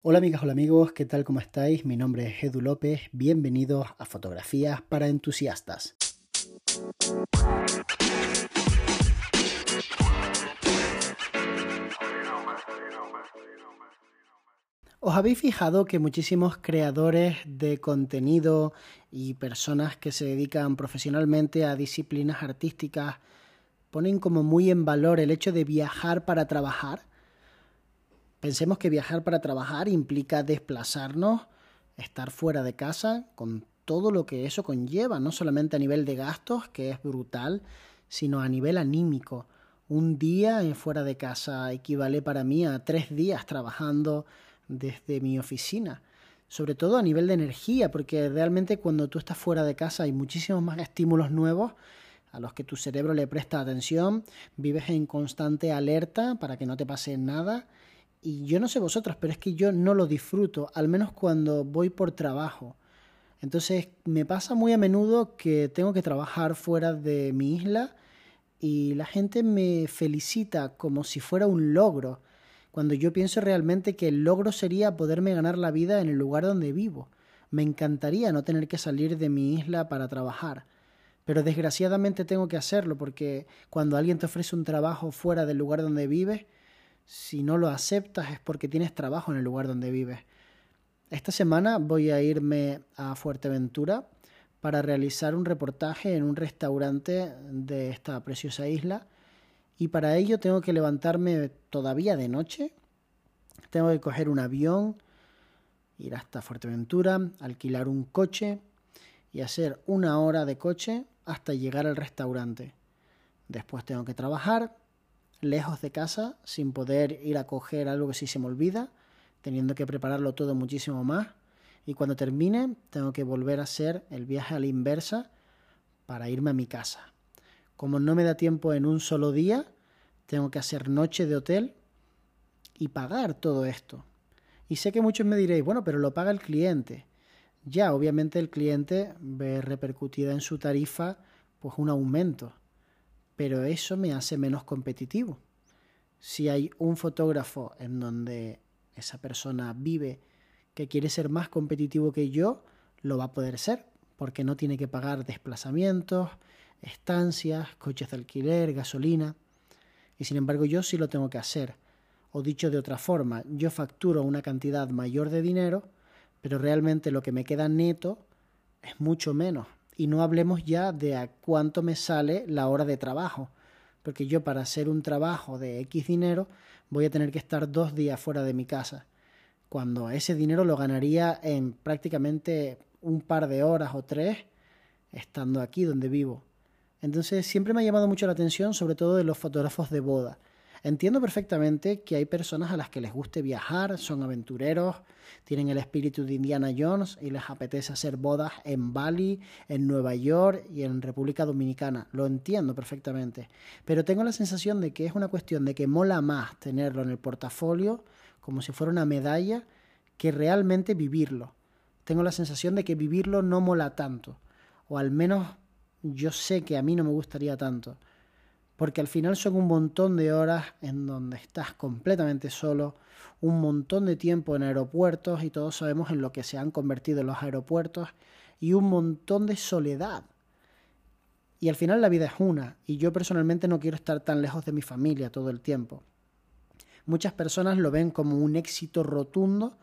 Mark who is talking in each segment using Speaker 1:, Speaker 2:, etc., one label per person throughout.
Speaker 1: Hola amigas, hola amigos, ¿qué tal? ¿Cómo estáis? Mi nombre es Edu López, bienvenidos a Fotografías para Entusiastas. ¿Os habéis fijado que muchísimos creadores de contenido y personas que se dedican profesionalmente a disciplinas artísticas ponen como muy en valor el hecho de viajar para trabajar? Pensemos que viajar para trabajar implica desplazarnos, estar fuera de casa, con todo lo que eso conlleva, no solamente a nivel de gastos, que es brutal, sino a nivel anímico. Un día fuera de casa equivale para mí a tres días trabajando desde mi oficina. Sobre todo a nivel de energía, porque realmente cuando tú estás fuera de casa hay muchísimos más estímulos nuevos a los que tu cerebro le presta atención, vives en constante alerta para que no te pase nada y yo no sé vosotros, pero es que yo no lo disfruto, al menos cuando voy por trabajo. Entonces me pasa muy a menudo que tengo que trabajar fuera de mi isla y la gente me felicita como si fuera un logro, cuando yo pienso realmente que el logro sería poderme ganar la vida en el lugar donde vivo. Me encantaría no tener que salir de mi isla para trabajar, pero desgraciadamente tengo que hacerlo porque cuando alguien te ofrece un trabajo fuera del lugar donde vives, si no lo aceptas es porque tienes trabajo en el lugar donde vives. Esta semana voy a irme a Fuerteventura para realizar un reportaje en un restaurante de esta preciosa isla y para ello tengo que levantarme todavía de noche, tengo que coger un avión, ir hasta Fuerteventura, alquilar un coche y hacer una hora de coche hasta llegar al restaurante. Después tengo que trabajar, lejos de casa, sin poder ir a coger algo que sí se me olvida, teniendo que prepararlo todo muchísimo más. Y cuando termine, tengo que volver a hacer el viaje a la inversa para irme a mi casa. Como no me da tiempo en un solo día, tengo que hacer noche de hotel y pagar todo esto. Y sé que muchos me diréis, bueno, pero lo paga el cliente. Ya, obviamente el cliente ve repercutida en su tarifa pues un aumento pero eso me hace menos competitivo. Si hay un fotógrafo en donde esa persona vive que quiere ser más competitivo que yo, lo va a poder ser, porque no tiene que pagar desplazamientos, estancias, coches de alquiler, gasolina. Y sin embargo yo sí lo tengo que hacer. O dicho de otra forma, yo facturo una cantidad mayor de dinero, pero realmente lo que me queda neto es mucho menos y no hablemos ya de a cuánto me sale la hora de trabajo, porque yo para hacer un trabajo de X dinero voy a tener que estar dos días fuera de mi casa, cuando ese dinero lo ganaría en prácticamente un par de horas o tres estando aquí donde vivo. Entonces siempre me ha llamado mucho la atención, sobre todo de los fotógrafos de boda. Entiendo perfectamente que hay personas a las que les guste viajar, son aventureros, tienen el espíritu de Indiana Jones y les apetece hacer bodas en Bali, en Nueva York y en República Dominicana. Lo entiendo perfectamente. Pero tengo la sensación de que es una cuestión de que mola más tenerlo en el portafolio como si fuera una medalla que realmente vivirlo. Tengo la sensación de que vivirlo no mola tanto. O al menos yo sé que a mí no me gustaría tanto porque al final son un montón de horas en donde estás completamente solo, un montón de tiempo en aeropuertos y todos sabemos en lo que se han convertido los aeropuertos y un montón de soledad. Y al final la vida es una y yo personalmente no quiero estar tan lejos de mi familia todo el tiempo. Muchas personas lo ven como un éxito rotundo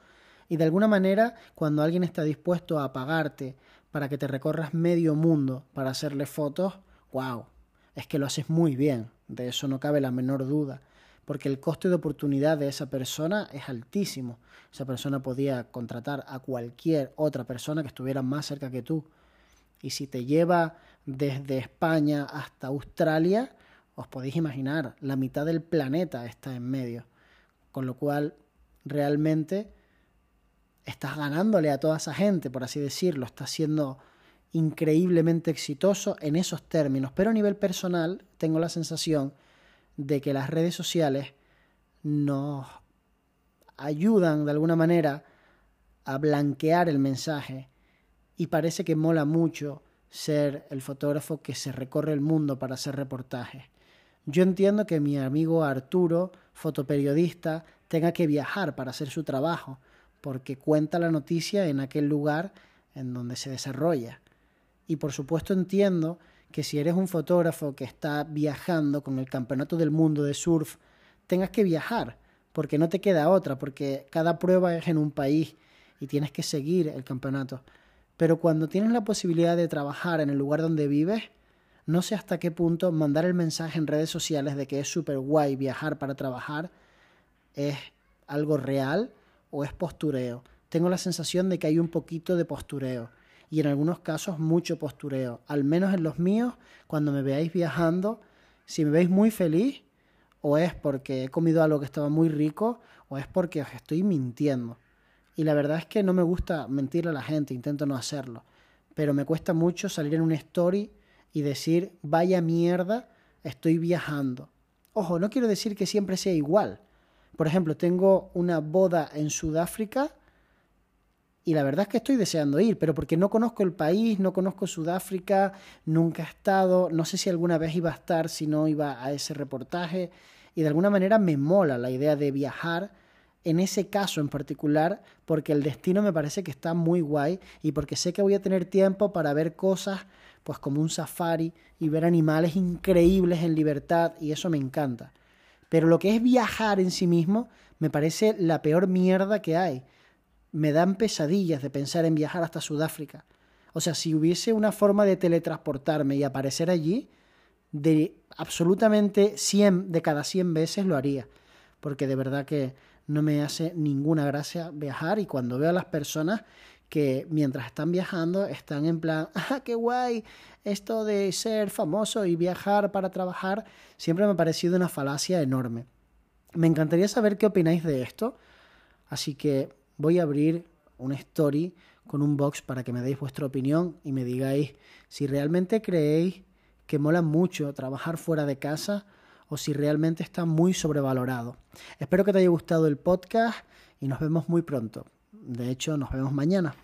Speaker 1: y de alguna manera cuando alguien está dispuesto a pagarte para que te recorras medio mundo para hacerle fotos, wow, es que lo haces muy bien, de eso no cabe la menor duda, porque el coste de oportunidad de esa persona es altísimo. Esa persona podía contratar a cualquier otra persona que estuviera más cerca que tú. Y si te lleva desde España hasta Australia, os podéis imaginar, la mitad del planeta está en medio. Con lo cual, realmente estás ganándole a toda esa gente, por así decirlo, estás siendo increíblemente exitoso en esos términos, pero a nivel personal tengo la sensación de que las redes sociales nos ayudan de alguna manera a blanquear el mensaje y parece que mola mucho ser el fotógrafo que se recorre el mundo para hacer reportajes. Yo entiendo que mi amigo Arturo, fotoperiodista, tenga que viajar para hacer su trabajo, porque cuenta la noticia en aquel lugar en donde se desarrolla. Y por supuesto entiendo que si eres un fotógrafo que está viajando con el Campeonato del Mundo de Surf, tengas que viajar, porque no te queda otra, porque cada prueba es en un país y tienes que seguir el campeonato. Pero cuando tienes la posibilidad de trabajar en el lugar donde vives, no sé hasta qué punto mandar el mensaje en redes sociales de que es súper guay viajar para trabajar es algo real o es postureo. Tengo la sensación de que hay un poquito de postureo y en algunos casos mucho postureo. Al menos en los míos, cuando me veáis viajando, si me veis muy feliz, o es porque he comido algo que estaba muy rico, o es porque os estoy mintiendo. Y la verdad es que no me gusta mentirle a la gente, intento no hacerlo. Pero me cuesta mucho salir en una story y decir, vaya mierda, estoy viajando. Ojo, no quiero decir que siempre sea igual. Por ejemplo, tengo una boda en Sudáfrica y la verdad es que estoy deseando ir, pero porque no conozco el país, no conozco Sudáfrica, nunca he estado, no sé si alguna vez iba a estar, si no iba a ese reportaje, y de alguna manera me mola la idea de viajar en ese caso en particular, porque el destino me parece que está muy guay y porque sé que voy a tener tiempo para ver cosas, pues como un safari y ver animales increíbles en libertad, y eso me encanta. Pero lo que es viajar en sí mismo me parece la peor mierda que hay. Me dan pesadillas de pensar en viajar hasta Sudáfrica. O sea, si hubiese una forma de teletransportarme y aparecer allí, de absolutamente 100 de cada 100 veces lo haría. Porque de verdad que no me hace ninguna gracia viajar y cuando veo a las personas que mientras están viajando están en plan, ah, qué guay, esto de ser famoso y viajar para trabajar, siempre me ha parecido una falacia enorme. Me encantaría saber qué opináis de esto, así que voy a abrir una story con un box para que me deis vuestra opinión y me digáis si realmente creéis que mola mucho trabajar fuera de casa o si realmente está muy sobrevalorado. Espero que te haya gustado el podcast y nos vemos muy pronto. De hecho, nos vemos mañana.